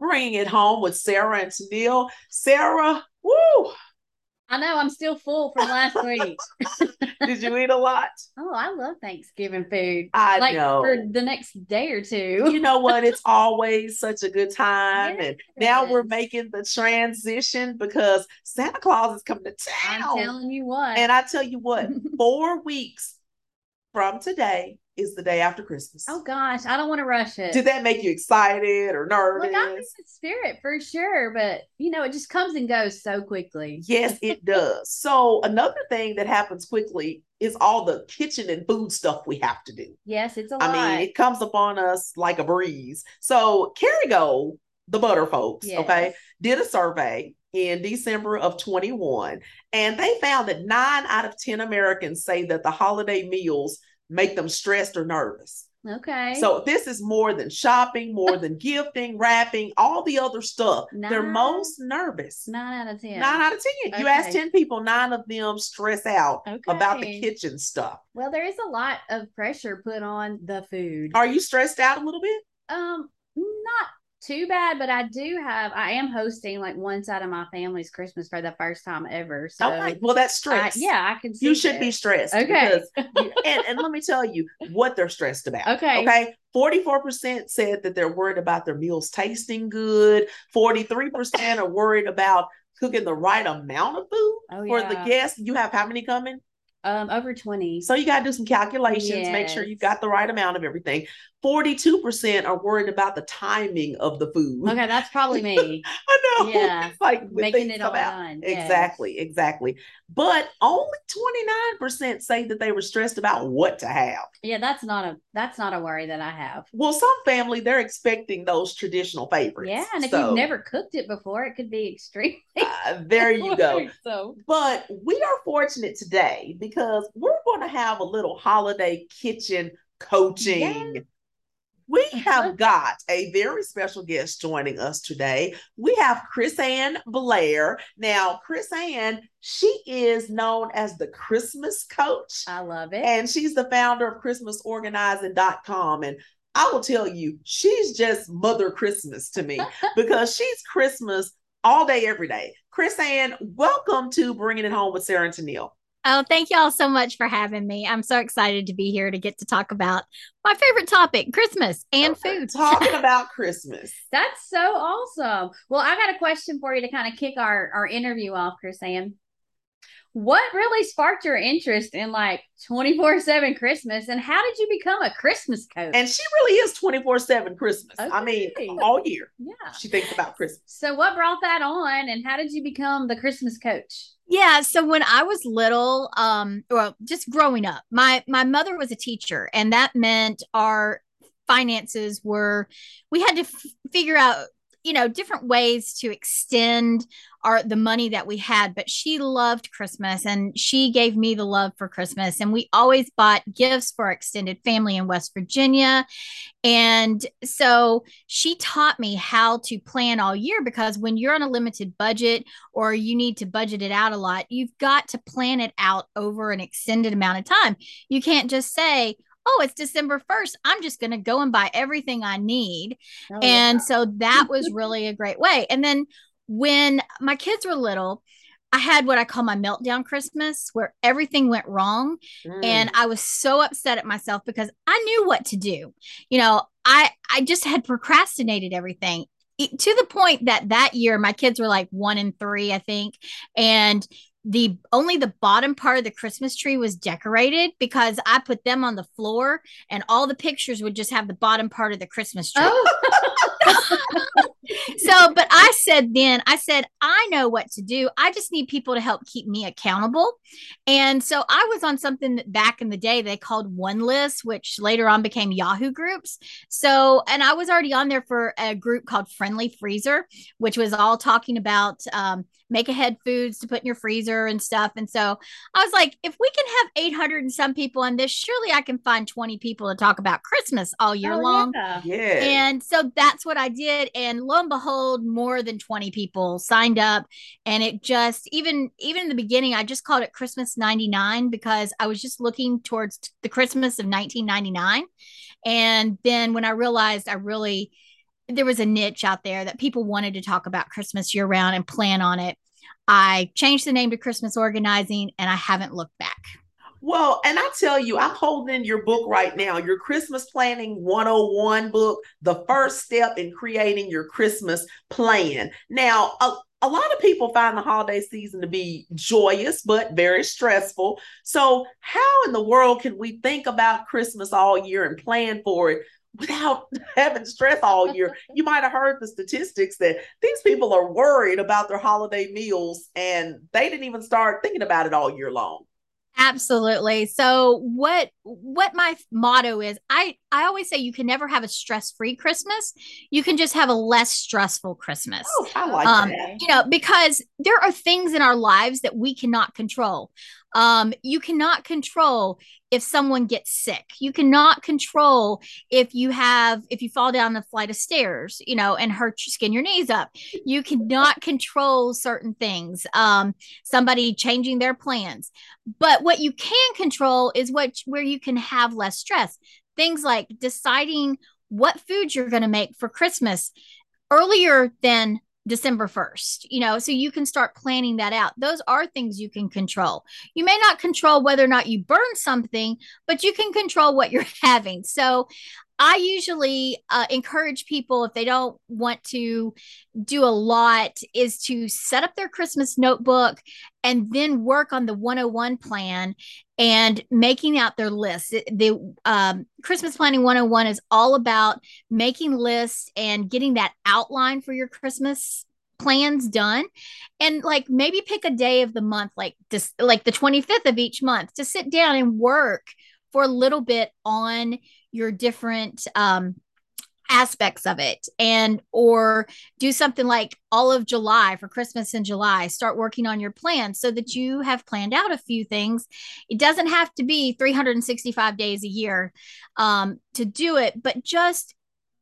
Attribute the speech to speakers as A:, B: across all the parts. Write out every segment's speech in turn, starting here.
A: bringing it home with Sarah and Tennille. Sarah, woo!
B: I know I'm still full from last week.
A: Did you eat a lot?
B: Oh, I love Thanksgiving food.
A: I
B: like
A: know.
B: for the next day or two.
A: you know what? It's always such a good time. And now we're making the transition because Santa Claus is coming to town.
B: I'm telling you what.
A: And I tell you what, four weeks from today is the day after Christmas.
B: oh gosh, I don't want to rush it.
A: Did that make you excited or nervous?
B: Like I'm in the spirit for sure, but you know, it just comes and goes so quickly.
A: Yes, it does. So another thing that happens quickly is all the kitchen and food stuff we have to do.
B: Yes, it's a lot.
A: I mean, it comes upon us like a breeze. So Kerrygold, the butter folks,
B: Yes.
A: okay, did a survey in December of 21, and they found that nine out of 10 Americans say that the holiday meals make them stressed or nervous.
B: okay.
A: So this is more than shopping, more than gifting, wrapping, all the other stuff. They're most nervous.
B: nine out of ten.
A: Nine out of 10. You ask 10 people, nine of them stress out about the kitchen stuff.
B: Well, there is a lot of pressure put on the food.
A: Are you stressed out a little bit?
B: Um, not too bad, but I do have. I am hosting like one side of my family's Christmas for the first time ever. So
A: okay. Well, that's
B: I,
A: stress.
B: yeah, I can. See
A: You should
B: that.
A: be stressed.
B: Okay.
A: you- and, and let me tell you what they're stressed about.
B: Okay.
A: Okay. 44% said that they're worried about their meals tasting good. 43% are worried about cooking the right amount of food
B: Oh,
A: for the guests. You have how many coming?
B: Um, over twenty.
A: So you got to do some calculations, make sure you
B: Yes.
A: got the right amount of everything. 42% are worried about the timing of the food.
B: Okay, that's probably me.
A: I know.
B: Yeah.
A: It's like
B: Making it all
A: out.
B: done. yes.
A: Exactly, exactly. But only 29% say that they were stressed about what to have.
B: Yeah, that's not a that's not a worry that I have.
A: Well, some family they're expecting those traditional favorites.
B: Yeah, and if
A: So,
B: you've never cooked it before, it could be extremely.
A: uh, there you go.
B: So
A: But we are fortunate today because we're going to have a little holiday kitchen coaching. We have got a very special guest joining us today. We have Chris Ann Blair. Now, Chris Ann, she is known as the Christmas coach,
B: I love it.
A: and she's the founder of ChristmasOrganizing.com. And I will tell you, she's just Mother Christmas to me because she's Christmas all day, every day. Chris Ann, welcome to Bringing It Home with Sarah and Tennille.
C: Oh, thank y'all so much for having me. I'm so excited to be here to get to talk about my favorite topic, Christmas and food.
A: Talking about Christmas.
B: That's so awesome. Well, I got a question for you to kind of kick our our interview off, Chris Ann. What really sparked your interest in like 24/7 Christmas and how did you become a Christmas coach?
A: And she really is 24 7 Christmas. I mean, all year
B: yeah.
A: she thinks about Christmas.
B: So what brought that on and how did you become the Christmas coach?
C: Yeah, so when I was little, um, well, just growing up, my my mother was a teacher, and that meant our finances were we had to f- figure out, you know, different ways to extend our the money that we had. But she loved Christmas, and she gave me the love for Christmas, and we always bought gifts for our extended family in West Virginia, and so she taught me how to plan all year because when you're on a limited budget or you need to budget it out a lot, you've got to plan it out over an extended amount of time. You can't just say, oh, it's December 1st. I'm just going to go and buy everything I need.
B: Oh,
C: And so that was really a great way. And then when my kids were little, I had what I call my meltdown Christmas, where everything went wrong
A: Mm.
C: and I was so upset at myself because I knew what to do. You know, I I just had procrastinated everything to the point that that year my kids were like 1 and 3, I think, and the only the bottom part of the Christmas tree was decorated because I put them on the floor and all the pictures would just have the bottom part of the Christmas tree.
B: Oh,
C: So, but I said then, I said, I know what to do. I just need people to help keep me accountable. And so I was on something that back in the day they called One List, which later on became Yahoo Groups. So, and I was already on there for a group called Friendly Freezer, which was all talking about um, make ahead foods to put in your freezer and stuff. And so I was like, if we can have 800 and some people on this, surely I can find 20 people to talk about Christmas all year
B: oh,
C: long.
B: yeah.
A: yeah.
C: And so that's what I did. And lo and behold, more than 20 people signed up. And it just, even, even in the beginning, I just called it Christmas 99 because I was just looking towards the Christmas of 1999. And then when I realized I really there was a niche out there that people wanted to talk about Christmas year round and plan on it. I changed the name to Christmas Organizing and I haven't looked back.
A: Well, and I tell you, I'm holding your book right now, your Christmas Planning 101 book, the first step in creating your Christmas plan. Now, a, a lot of people find the holiday season to be joyous, but very stressful. So, how in the world can we think about Christmas all year and plan for it without having stress all year. You might have heard the statistics that these people are worried about their holiday meals and they didn't even start thinking about it all year long.
C: Absolutely. So what what my motto is, I I always say you can never have a stress-free Christmas. You can just have a less stressful Christmas.
A: Oh, I like um, that.
C: You know, because there are things in our lives that we cannot control. Um, you cannot control if someone gets sick. You cannot control if you have if you fall down the flight of stairs, you know, and hurt you skin your knees up. You cannot control certain things. Um, somebody changing their plans. But what you can control is what where you can have less stress. Things like deciding what food you're going to make for Christmas earlier than December 1st, you know, so you can start planning that out. Those are things you can control. You may not control whether or not you burn something, but you can control what you're having. So I usually uh, encourage people if they don't want to do a lot is to set up their Christmas notebook and then work on the 101 plan and making out their list. The um, Christmas Planning 101 is all about making lists and getting that outline for your Christmas plans done and like maybe pick a day of the month like this like the 25th of each month to sit down and work for a little bit on your different um aspects of it and or do something like all of July for Christmas in July start working on your plan so that you have planned out a few things. It doesn't have to be 365 days a year um, to do it but just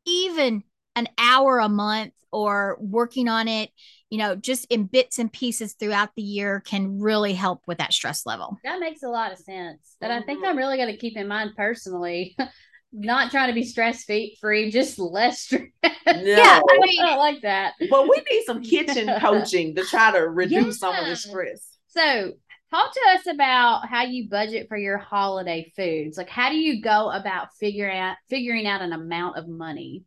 C: even an hour a month or working on it you know just in bits and pieces throughout the year can really help with that stress level.
B: That makes a lot of sense that i think i'm really going to keep in mind personally not trying to be stress free, just less stress. No.
C: Yeah,
B: I, mean, I like that.
A: But we need some kitchen coaching to try to reduce yeah. some of the stress.
B: So, talk to us about how you budget for your holiday foods. Like, how do you go about figuring out figuring out an amount of money?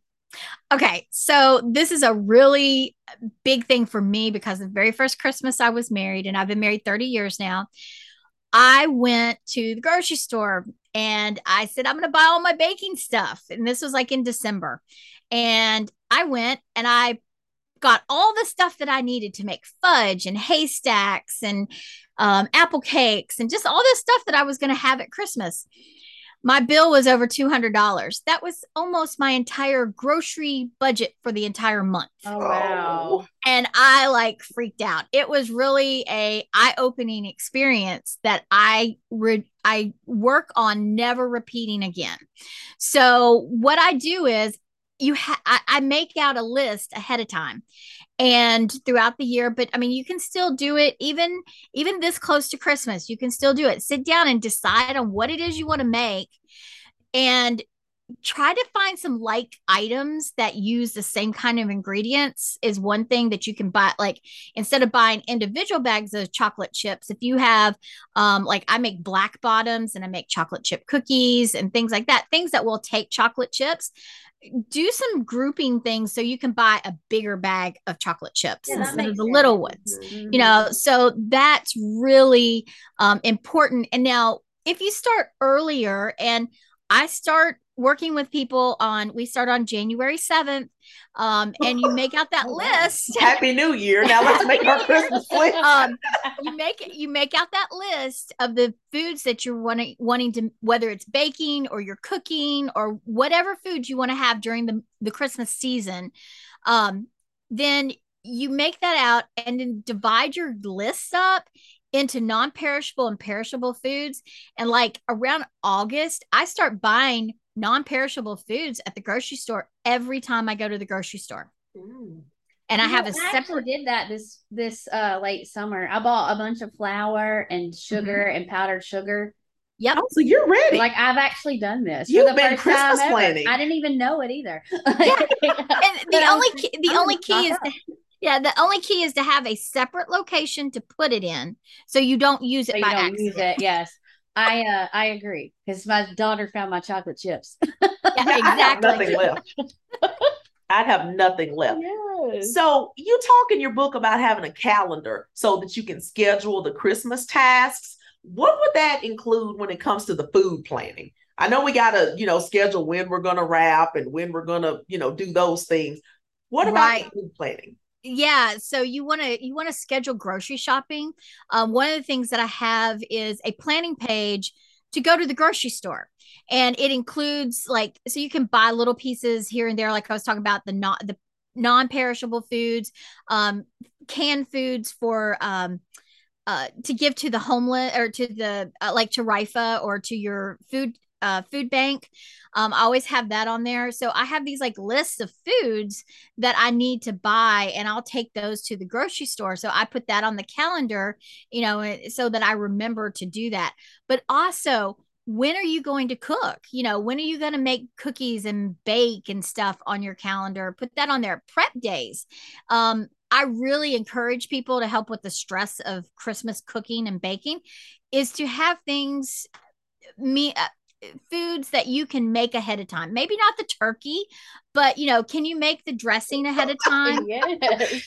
C: Okay, so this is a really big thing for me because the very first Christmas I was married, and I've been married 30 years now. I went to the grocery store and I said, I'm going to buy all my baking stuff. And this was like in December. And I went and I got all the stuff that I needed to make fudge and haystacks and um, apple cakes and just all this stuff that I was going to have at Christmas my bill was over $200 that was almost my entire grocery budget for the entire month.
B: Oh, oh. wow.
C: And i like freaked out. It was really a eye-opening experience that i re- i work on never repeating again. So what i do is you ha- I, I make out a list ahead of time and throughout the year but i mean you can still do it even even this close to christmas you can still do it. Sit down and decide on what it is you want to make and try to find some like items that use the same kind of ingredients is one thing that you can buy like instead of buying individual bags of chocolate chips if you have um like i make black bottoms and i make chocolate chip cookies and things like that things that will take chocolate chips do some grouping things so you can buy a bigger bag of chocolate chips yeah, instead of the sense. little ones mm-hmm. you know so that's really um, important and now if you start earlier and i start working with people on we start on january 7th um, and you make out that list.
A: Happy New Year! Now let's make our Christmas list.
C: Um, you make you make out that list of the foods that you're wanting wanting to whether it's baking or you're cooking or whatever food you want to have during the the Christmas season. Um, then you make that out and then divide your lists up into non-perishable and perishable foods and like around august i start buying non-perishable foods at the grocery store every time I go to the grocery store. Mm. And I have a I separate.
B: Actually did that this this uh late summer. I bought a bunch of flour and sugar mm-hmm. and powdered sugar
C: Yep.
A: Oh, so you're ready.
B: Like I've actually done this.
A: You've
B: the
A: been
B: first
A: Christmas
B: ever.
A: planning.
B: I didn't even know it either.
C: And the only key, the
B: I'm
C: only key is to, yeah, the only key is to have a separate location to put it in so you don't use it
B: so you
C: by
B: don't
C: accident.
B: use it. Yes. I uh I agree because my daughter found my chocolate chips.
C: Yeah,
A: I have nothing left. I'd have nothing left.
B: Yes.
A: So you talk in your book about having a calendar so that you can schedule the Christmas tasks. What would that include when it comes to the food planning? I know we gotta, you know, schedule when we're gonna wrap and when we're gonna, you know, do those things. What about
C: Right.
A: food planning?
C: Yeah, so you want to you want to schedule grocery shopping. Um, one of the things that I have is a planning page to go to the grocery store, and it includes like so you can buy little pieces here and there, like I was talking about the not the non-perishable foods, um, canned foods for um, uh, to give to the homeless or to the uh, like to RIFA or to your food uh, food bank. Um, I always have that on there. So I have these like lists of foods that I need to buy, and I'll take those to the grocery store. So I put that on the calendar, you know, eh, so that I remember to do that. But also, when are you going to cook? You know, when are you going to make cookies and bake and stuff on your calendar? Put that on there. Prep days. Um, I really encourage people to help with the stress of Christmas cooking and baking is to have things me uh, foods that you can make ahead of time. Maybe not the turkey, but you know, can you make the dressing ahead of time
B: yes.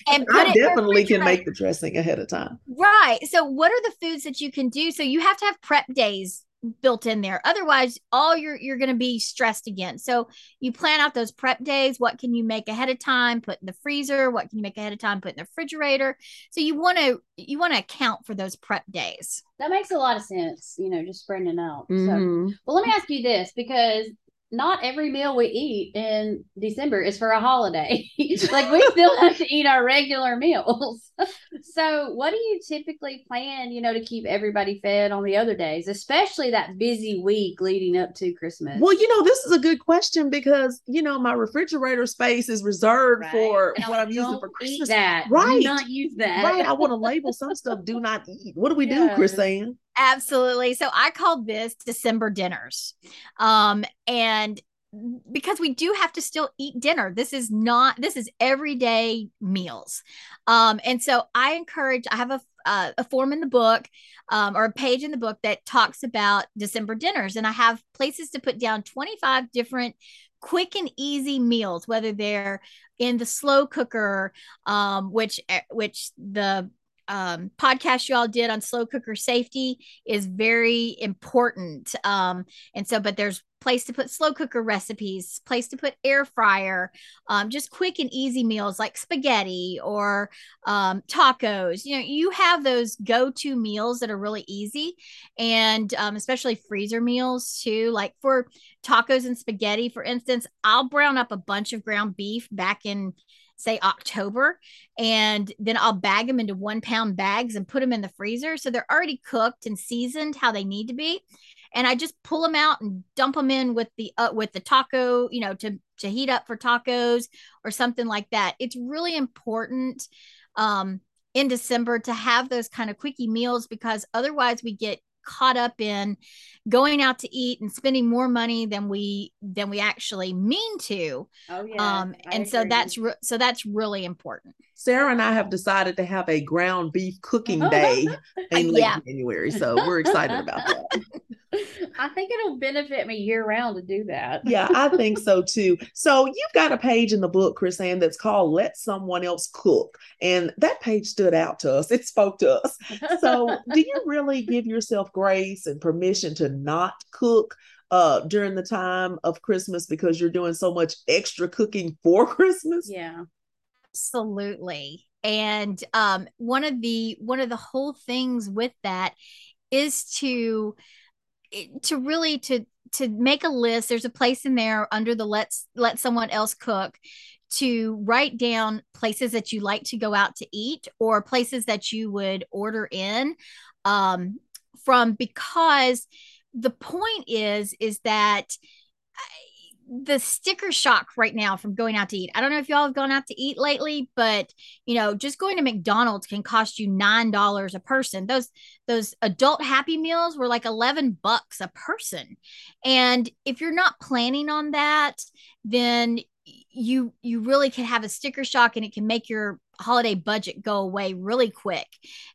C: and put
A: I
C: it
A: definitely can
C: refrigerator?
A: make the dressing ahead of time.
C: Right. So, what are the foods that you can do? So, you have to have prep days built in there. Otherwise, all you're you're going to be stressed again. So, you plan out those prep days. What can you make ahead of time? Put in the freezer. What can you make ahead of time? Put in the refrigerator. So, you want to you want to account for those prep days.
B: That makes a lot of sense, you know, just spreading it out. So
A: Mhm.
B: Well, let me ask you this because not every meal we eat in December is for a holiday. like we still have to eat our regular meals. so, what do you typically plan, you know, to keep everybody fed on the other days, especially that busy week leading up to Christmas?
A: Well, you know, this is a good question because you know my refrigerator space is reserved
B: Right?
A: for
B: No,
A: what I'm using for Christmas.
B: That
A: Right.
B: Do not use that.
A: Right. I want to label some stuff do not eat. What do we do,
B: Yes.
A: Chris Ann?
C: Absolutely. So I called this December dinners. Um, and because we do have to still eat dinner. This is not this is everyday meals. Um, and so I encourage I have a uh, a form in the book um, or a page in the book that talks about December dinners and I have places to put down 25 different quick and easy meals whether they're in the slow cooker um, which eh, which the um, podcast you all did on slow cooker safety is very important. Um, and so, but there's place to put slow cooker recipes, place to put air fryer, um, just quick and easy meals like spaghetti or um, tacos. You know, you have those go-to meals that are really easy, and um, especially freezer meals too. Like for tacos and spaghetti, for instance, I'll brown up a bunch of ground beef back in say October, and then I'll bag them into one pound bags and put them in the freezer. So they're already cooked and seasoned how they need to be. And I just pull them out and dump them in with the uh, with the taco, you know, to to heat up for tacos or something like that. It's really important um, in December to have those kind of quickie meals because otherwise we get caught up in going out to eat and spending more money than we than we actually mean to.
B: Oh yeah.
C: um and so that's re- so that's really important
A: Sarah and I have decided to have a ground beef cooking day in late
C: Yeah.
A: January. So we're excited about that.
B: I think it'll benefit me year round to do that.
A: Yeah, I think so too. So you've got a page in the book, Chris Ann, that's called Let Someone Else Cook. And that page stood out to us. It spoke to us. So do you really give yourself grace and permission to not cook uh during the time of Christmas because you're doing so much extra cooking for Christmas?
B: yeah.
C: Absolutely. And um one of the one of the whole things with that is to to really to to make a list there's a place in there under the let's let someone else cook to write down places that you like to go out to eat or places that you would order in um, from because the point is is that the sticker shock right now from going out to eat. I don't know if y'all have gone out to eat lately, but you know, just going to McDonald's can cost you nine dollars a person. Those those adult Happy Meals were like eleven bucks a person, and if you're not planning on that, then you you really can have a sticker shock, and it can make your holiday budget go away really quick.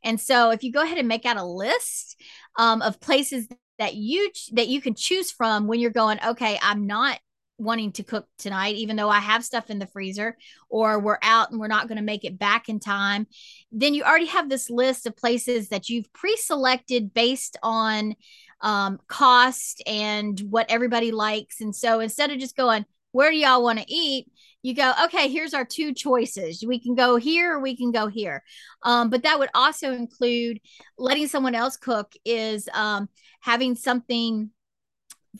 C: And so, if you go ahead and make out a list um, of places that you that you can choose from when you're going okay i'm not wanting to cook tonight, even though I have stuff in the freezer, or we're out and we're not going to make it back in time, then you already have this list of places that you've pre selected based on um, cost and what everybody likes. And so instead of just going, where do y'all want to eat? You go, okay, here's our two choices. We can go here or we can go here. Um, but that would also include letting someone else cook, is um, having something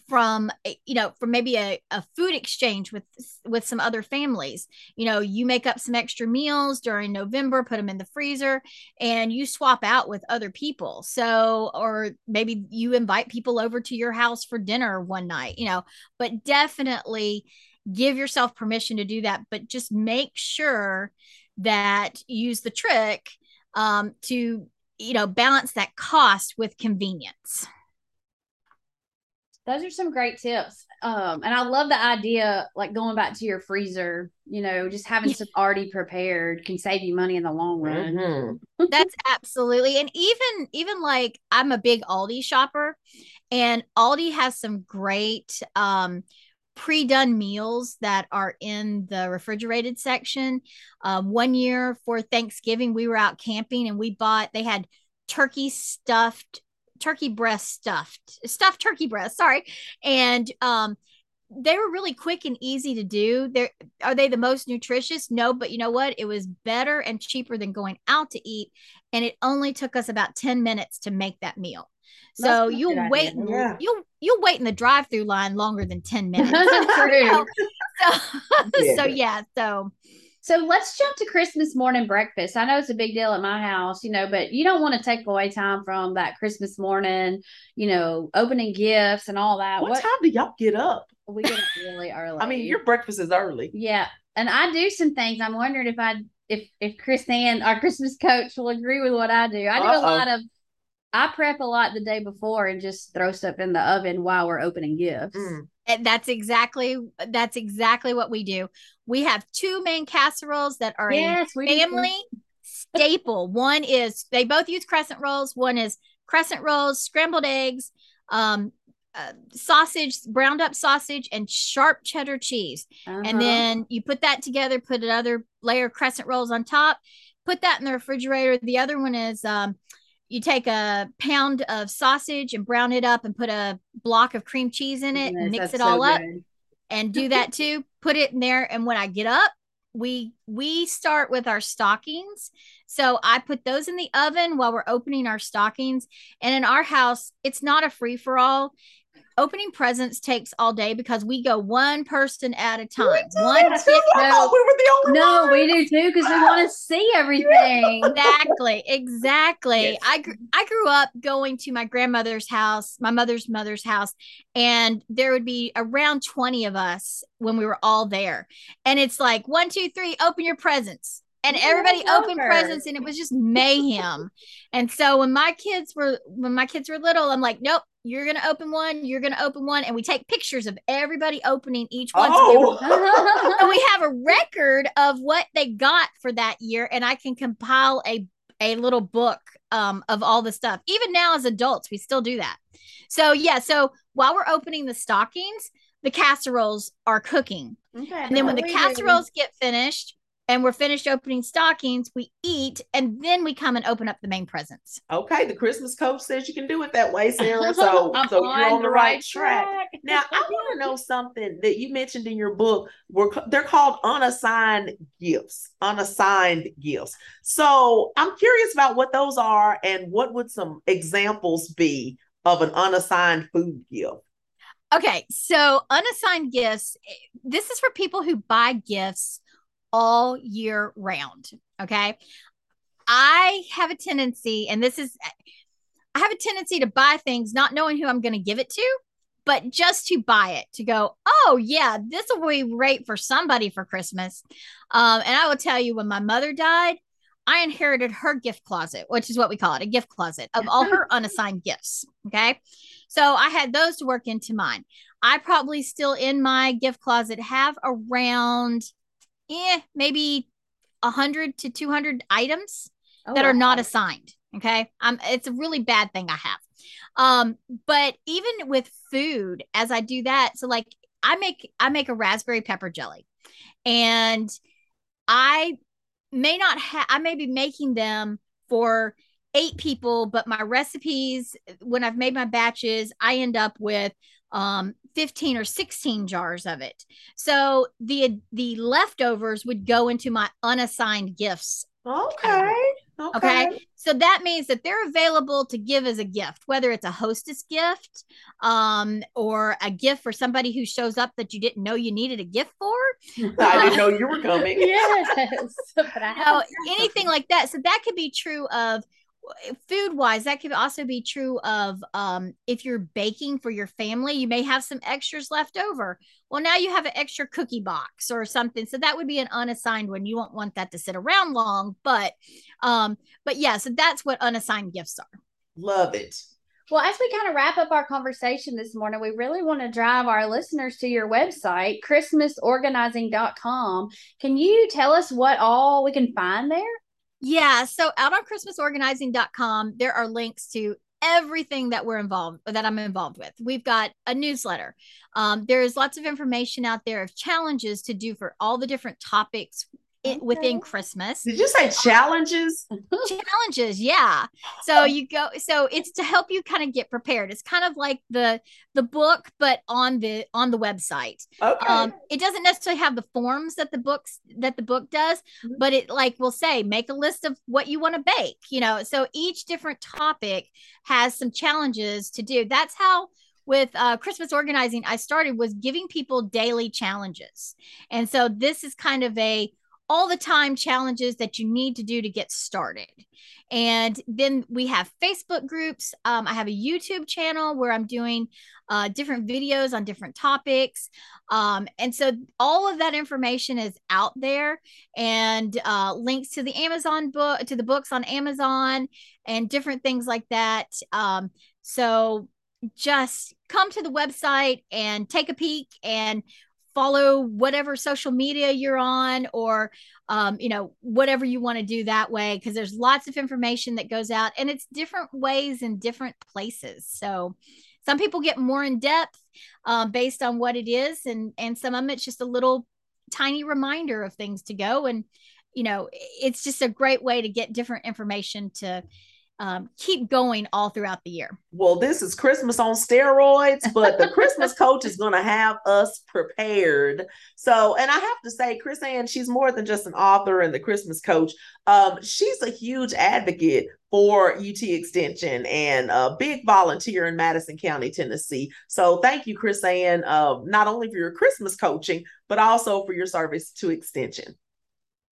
C: from you know from maybe a, a food exchange with with some other families. You know you make up some extra meals during november put them in the freezer and you swap out with other people. So or maybe you invite people over to your house for dinner one night you know but definitely give yourself permission to do that but just make sure that use the trick um, to you know balance that cost with convenience
B: those are some great tips. Um, and I love the idea, like going back to your freezer, you know, just having some already prepared can save you money in the long run.
C: Mm-hmm. That's absolutely. And even, even like I'm a big Aldi shopper and Aldi has some great, um, pre-done meals that are in the refrigerated section. Um, one year for Thanksgiving, we were out camping and we bought. They had turkey stuffed turkey breast stuffed stuffed turkey breast sorry. And um they were really quick and easy to do. They are they the most nutritious? No but you know what? It was better and cheaper than going out to eat and it only took us about 10 minutes to make that meal. So you'll wait yeah. you'll you'll wait in the drive-through line longer than 10 minutes. So, yeah. so yeah so
B: so let's jump to Christmas morning breakfast. I know it's a big deal at my house, you know, but you don't want to take away time from that Christmas morning, you know, opening gifts and all that.
A: What, what time do y'all get up?
B: We get up really early.
A: I mean, your breakfast is early.
B: Yeah. And I do some things. I'm wondering if I if if Chris Ann, our Christmas coach, will agree with what I do. I do Uh-oh. a lot of I prep a lot the day before and just throw stuff in the oven while we're opening gifts. Mm.
C: And that's exactly that's exactly what we do. We have two main casseroles that are yes, a family staple. One is they both use crescent rolls. One is crescent rolls, scrambled eggs, um, uh, sausage, browned up sausage, and sharp cheddar cheese. Uh-huh. And then you put that together, put another layer of crescent rolls on top, put that in the refrigerator. The other one is um, you take a pound of sausage and brown it up and put a block of cream cheese in it yes, mix it all so up and do that too. Put it in there and when i get up we we start with our stockings. So i put those in the oven while we're opening our stockings. And in our house it's not a free for all opening presents takes all day because we go one person at a time. One
A: too. No, we were the only
B: No, one. we do too because we want to see everything.
C: exactly, exactly. Yes. I gr- I grew up going to my grandmother's house, my mother's mother's house, and there would be around twenty of us when we were all there. And it's like one, two, three, open your presents and everybody opened presents and it was just mayhem. And so when my kids were when my kids were little i'm like nope you're gonna open one you're gonna open one. And we take pictures of everybody opening each one oh. so we have a record of what they got for that year and i can compile a a little book um, of all the stuff. Even now as adults we still do that. So yeah so while we're opening the stockings the casseroles are cooking. Okay, and then when the casseroles get finished and we're finished opening stockings, we eat, and then we come and open up the main presents.
A: Okay, the Christmas coach says you can do it that way, Sarah. So, so you're on, the right, right track. track. now, I want to know something that you mentioned in your book. We're, they're called unassigned gifts. Unassigned gifts. So I'm curious about what those are and what would some examples be of an unassigned food gift.
C: Okay, so unassigned gifts. Eh, this is for people who buy gifts all year round. Okay. I have a tendency, and this is, I have a tendency to buy things not knowing who I'm going to give it to, but just to buy it to go, oh yeah, this will be great for somebody for Christmas. Um, and I will tell you, when my mother died, I inherited her gift closet, which is what we call it, a gift closet of all her unassigned gifts. Okay. So I had those to work into mine. I probably still in my gift closet have around, eh, maybe 100 to 200 items oh, that wow. are not assigned. Okay. Um, it's a really bad thing I have. Um, but even with food, as I do that, so like I make I make a raspberry pepper jelly, and I may not have I may be making them for eight people, but my recipes when I've made my batches, I end up with um 15 or 16 jars of it. So the the leftovers would go into my unassigned gifts.
A: Okay.
C: Okay. okay. So that means that they're available to give as a gift, whether it's a hostess gift um, or a gift for somebody who shows up that you didn't know you needed a gift for.
A: I didn't know you were coming.
B: yes.
C: so anything like that. So that could be true of food wise that could also be true of um, if you're baking for your family you may have some extras left over well now you have an extra cookie box or something so that would be an unassigned one you won't want that to sit around long but um but yeah so that's what unassigned gifts are
A: love it
B: well, as we kind of wrap up our conversation this morning, we really want to drive our listeners to your website, christmasorganizing.com. Can you tell us what all we can find there?
C: Yeah. So out on christmasorganizing.com, there are links to everything that we're involved that I'm involved with. We've got a newsletter. Um, there's lots of information out there of challenges to do for all the different topics okay. within Christmas.
A: Did you say challenges?
C: challenges, yeah. So you go so it's to help you kind of get prepared. It's kind of like the the book but on the on the website.
A: Okay. Um
C: it doesn't necessarily have the forms that the books that the book does, mm-hmm. but it like will say make a list of what you want to bake, you know. So each different topic has some challenges to do. That's how with uh, Christmas organizing, I started was giving people daily challenges. And so this is kind of a all the time challenges that you need to do to get started. And then we have Facebook groups. Um, I have a YouTube channel where I'm doing uh, different videos on different topics. Um, and so all of that information is out there and uh, links to the Amazon book, to the books on Amazon and different things like that. Um, so just come to the website and take a peek and follow whatever social media you're on or um, you know whatever you want to do that way because there's lots of information that goes out and it's different ways in different places. So some people get more in depth um, based on what it is and and some of them it's just a little tiny reminder of things to go and you know it's just a great way to get different information to um, keep going all throughout the year.
A: Well, this is Christmas on steroids, but the Christmas coach is going to have us prepared. So, and I have to say, Chris Ann, she's more than just an author and the Christmas coach. Um, she's a huge advocate for UT Extension and a big volunteer in Madison County, Tennessee. So, thank you, Chris Ann, uh, not only for your Christmas coaching, but also for your service to Extension.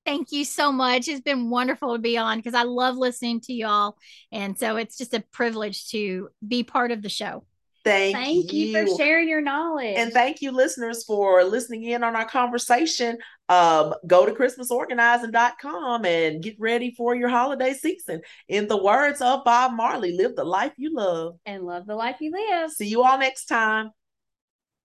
C: Thank you so much. It's been wonderful to be on because I love listening to y'all. And so it's just a privilege to be part of the show.
A: Thank,
B: thank you. you. for sharing your knowledge.
A: And thank you, listeners, for listening in on our conversation. Um, go to ChristmasOrganizing.com and get ready for your holiday season. In the words of Bob Marley, live the life you love
B: and love the life you live.
A: See you all next time.